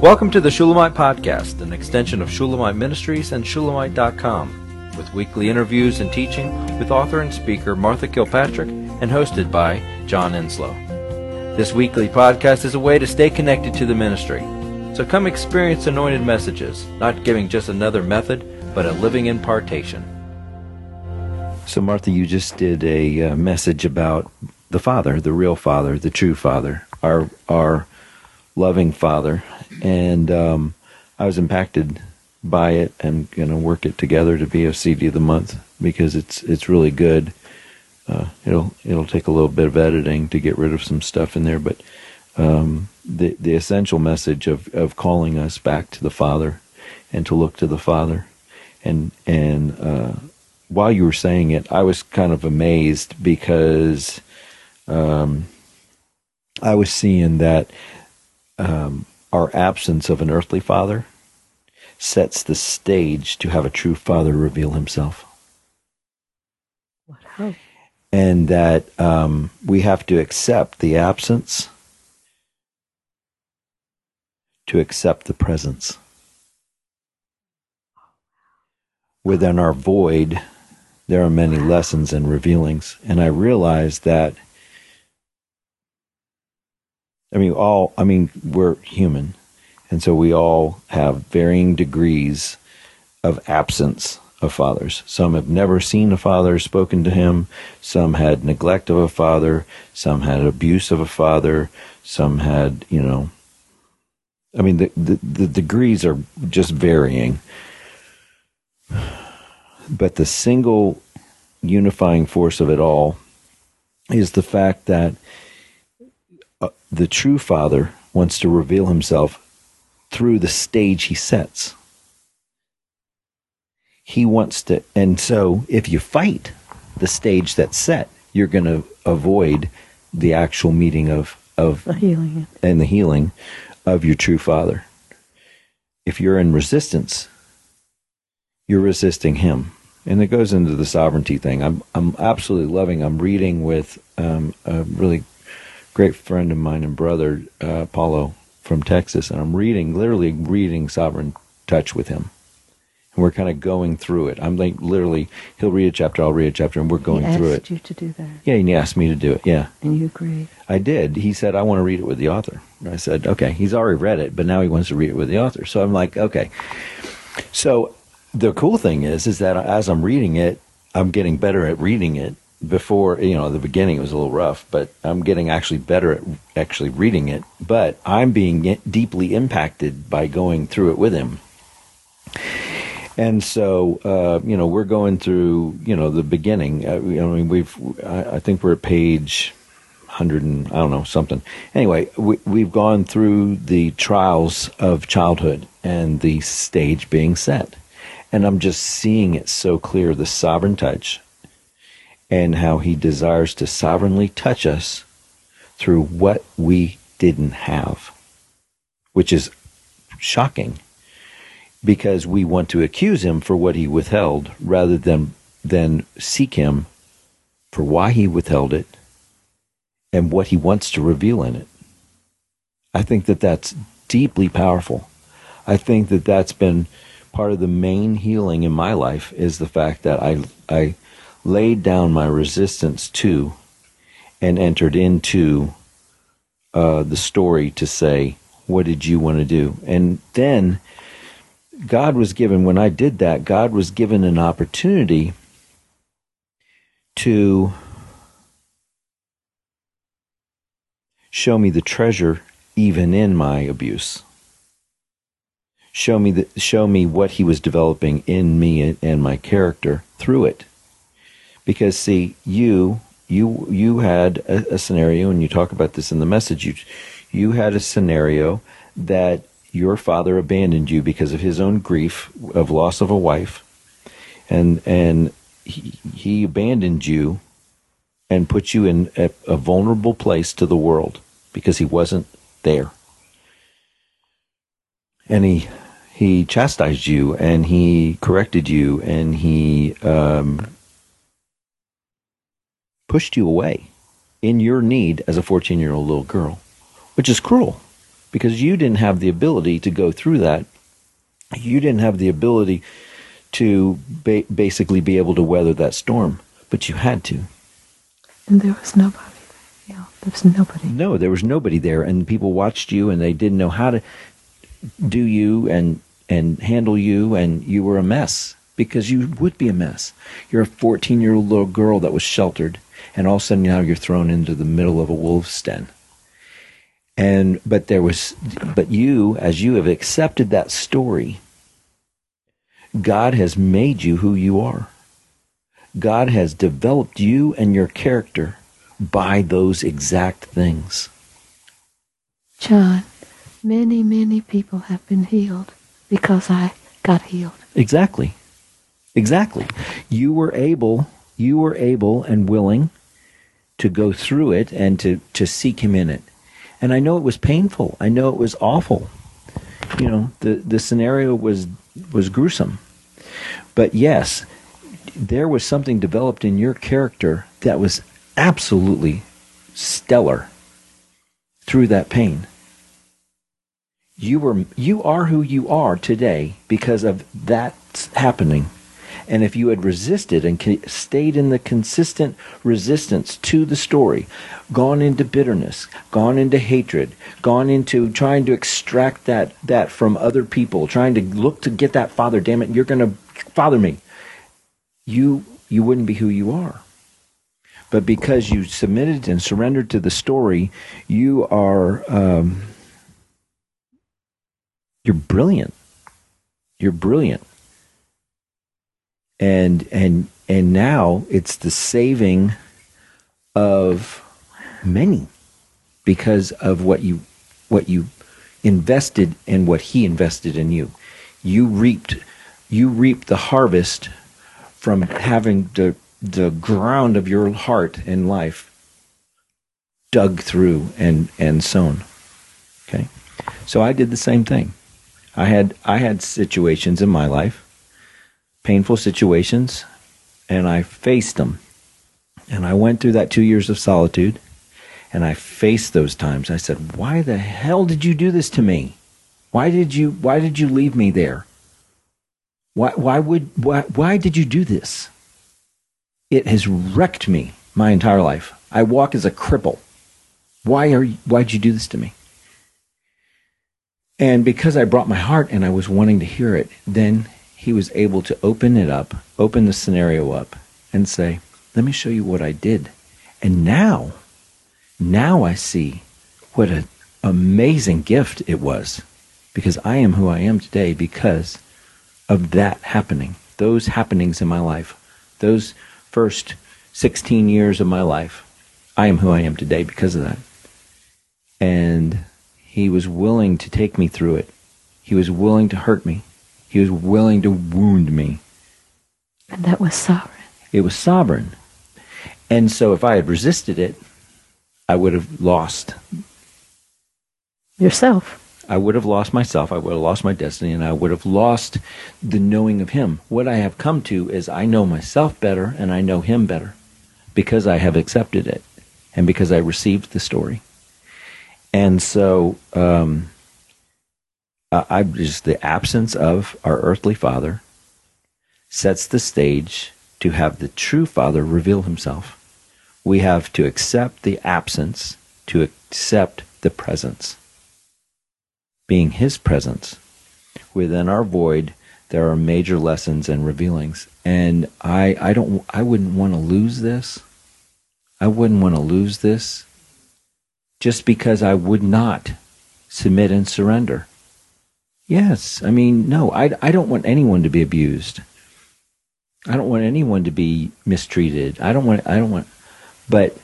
Welcome to the Shulamite Podcast, an extension of Shulamite Ministries and Shulamite.com, with weekly interviews and teaching with author and speaker Martha Kilpatrick and hosted by John Enslow. This weekly podcast is a way to stay connected to the ministry. So come experience anointed messages, not giving just another method, but a living impartation. So, Martha, you just did a uh, message about the Father, the real Father, the true Father, our our loving Father, and um, I was impacted by it and going to work it together to be a CD of the month because it's it's really good. Uh, it'll it'll take a little bit of editing to get rid of some stuff in there, but um, the the essential message of of calling us back to the Father and to look to the Father, and and uh, while you were saying it, I was kind of amazed because um, I was seeing that um, our absence of an earthly father sets the stage to have a true father reveal himself. And that um, we have to accept the absence to accept the presence. Within our void, there are many lessons and revealings. And I realize that I mean, all, I mean, we're human. And so we all have varying degrees of absence of fathers. Some have never seen a father, spoken to him. Some had neglect of a father. Some had abuse of a father. Some had, you know, I mean, the, the, the degrees are just varying. But the single unifying force of it all is the fact that the true Father wants to reveal himself through the stage he sets. He wants to, and so if you fight the stage that's set, you're going to avoid the actual meeting of of The healing. and the healing of your true Father. If you're in resistance, you're resisting Him, and it goes into the sovereignty thing. I'm I'm absolutely loving. I'm reading with um, a really great friend of mine and brother, uh, Paulo from Texas, and I'm reading, literally reading Sovereign Touch with him. And we're kind of going through it. I'm like literally, he'll read a chapter, I'll read a chapter, and we're going he through it. asked you to do that, Yeah, and he asked me to do it. Yeah, and you agreed. I did. He said, I want to read it with the author. And I said, okay. He's already read it, but now he wants to read it with the author. So I'm like, okay. So the cool thing is, is that as I'm reading it, I'm getting better at reading it. Before, you know, the beginning it was a little rough, but I'm getting actually better at actually reading it. But I'm being deeply impacted by going through it with him. And so, uh, you know, we're going through, you know, the beginning. Uh, you know, I mean, we've, I, I think we're at page hundred and I don't know something. Anyway, we, we've gone through the trials of childhood and the stage being set, and I'm just seeing it so clear the sovereign touch, and how He desires to sovereignly touch us through what we didn't have, which is shocking because we want to accuse him for what he withheld rather than than seek him for why he withheld it and what he wants to reveal in it. I think that that's deeply powerful. I think that that's been part of the main healing in my life is the fact that I I laid down my resistance to and entered into uh, the story to say, what did you want to do? And then God was given, when I did that, God was given an opportunity to show me the treasure even in my abuse. Show me the, show me what he was developing in me and, and my character through it. Because see, you you you had a, a scenario, and you talk about this in the message. You you had a scenario that your father abandoned you because of his own grief of loss of a wife, and and he, he abandoned you and put you in a, a vulnerable place to the world because he wasn't there, and he he chastised you and he corrected you and he um, pushed you away in your need as a 14 year old little girl, which is cruel. because you didn't have the ability to go through that. You didn't have the ability to ba- basically be able to weather that storm, but you had to. And there was nobody. You know, there was nobody. No, there was nobody there, and people watched you, and they didn't know how to do you and and handle you, and you were a mess because you would be a mess. You're a 14 year old little girl that was sheltered, and all of a sudden now you're thrown into the middle of a wolf's den. And but there was, but you, as you have accepted that story, God has made you who you are. God has developed you and your character by those exact things. John, many, many people have been healed because I got healed. Exactly. Exactly. You were able, you were able and willing to go through it and to, to seek him in it. And I know it was painful. I know it was awful. You know, the, the scenario was was gruesome. But yes, there was something developed in your character that was absolutely stellar through that pain. You were you are who you are today because of that happening. And if you had resisted and stayed in the consistent resistance to the story, gone into bitterness, gone into hatred, gone into trying to extract that that from other people, trying to look to get that father, damn it, you're going to father me. You you wouldn't be who you are. But because you submitted and surrendered to the story, you are um, you're brilliant. You're brilliant and and and now it's the saving of many because of what you what you invested and what he invested in you. You reaped you reaped the harvest from having the the ground of your heart and life dug through and and sown. Okay? So i did the same thing. I had i had situations in my life painful situations, and I faced them. And I went through that two years of solitude, and I faced those times. I said, "Why the hell did you do this to me? Why did you? Why did you leave me there? Why? Why would? Why? Why did you do this? It has wrecked me my entire life. I walk as a cripple. Why are? You, why'd you do this to me?" And because I brought my heart and I was wanting to hear it, then he was able to open it up, open the scenario up, and say, Let me show you what I did. And now, now I see what an amazing gift it was because I am who I am today because of that happening, those happenings in my life, those first 16 years of my life. I am who I am today because of that. And he was willing to take me through it. He was willing to hurt me. He was willing to wound me. And that was sovereign. It was sovereign. And so if I had resisted it, I would have lost yourself. I would have lost myself. I would have lost my destiny, and I would have lost the knowing of Him. What I have come to is I know myself better and I know Him better because I have accepted it and because I received the story. And so, um, uh, I just the absence of our earthly father sets the stage to have the true father reveal himself. We have to accept the absence to accept the presence. Being his presence within our void, there are major lessons and revealings. And I, I don't I wouldn't want to lose this. I wouldn't want to lose this just because I would not submit and surrender. Yes. I mean, no, I, I don't want anyone to be abused. I don't want anyone to be mistreated. I don't want, I don't want, but,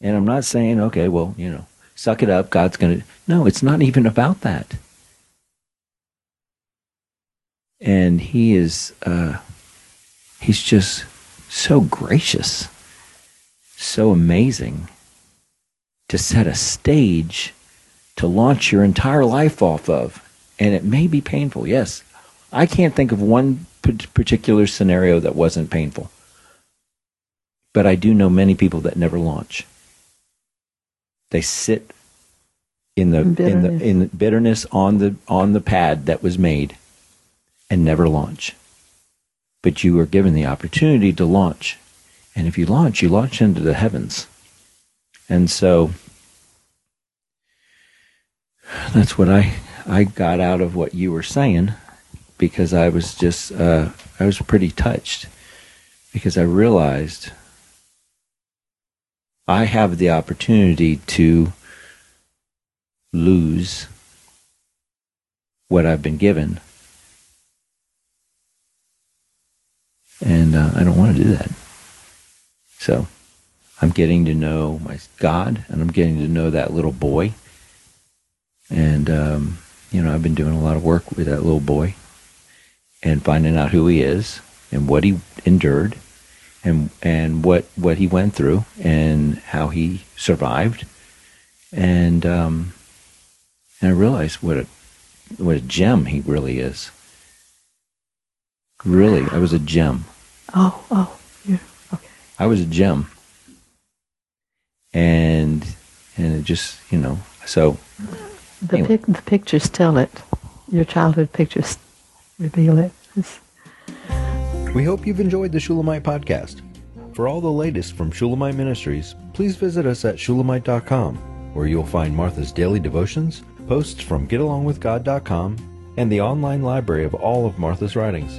and I'm not saying, okay, well, you know, suck it up. God's going to, no, it's not even about that. And he is, uh, he's just so gracious, so amazing to set a stage to launch your entire life off of. And it may be painful, yes. I can't think of one particular scenario that wasn't painful. But I do know many people that never launch. They sit in the in Bitterness. the in bitterness on the on the pad that was made and never launch. But you were given the opportunity to launch. And if you launch, you launch into the heavens. And so that's what I I got out of what you were saying because I was just uh, I was pretty touched because I realized I have the opportunity to lose what I've been given, and uh, I don't want to do that. So I'm getting to know my God, and I'm getting to know that little boy. And, um, you know, I've been doing a lot of work with that little boy and finding out who he is and what he endured and, and what, what he went through and how he survived. And, um, and I realized what a, what a gem he really is. Really, I was a gem. Oh, oh, you okay. I was a gem. And, and it just, you know, so The, Anyway. pic- the pictures tell it. Your childhood pictures reveal it. It's- We hope you've enjoyed the Shulamite podcast. For all the latest from Shulamite Ministries, please visit us at shulamite.com, where you'll find Martha's daily devotions, posts from getalongwithgod.com, and the online library of all of Martha's writings.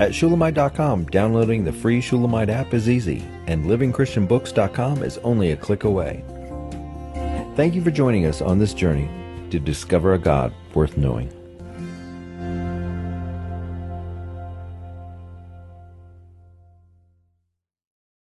At shulamite.com, downloading the free Shulamite app is easy, and livingchristianbooks.com is only a click away. Thank you for joining us on this journey to discover a God worth knowing.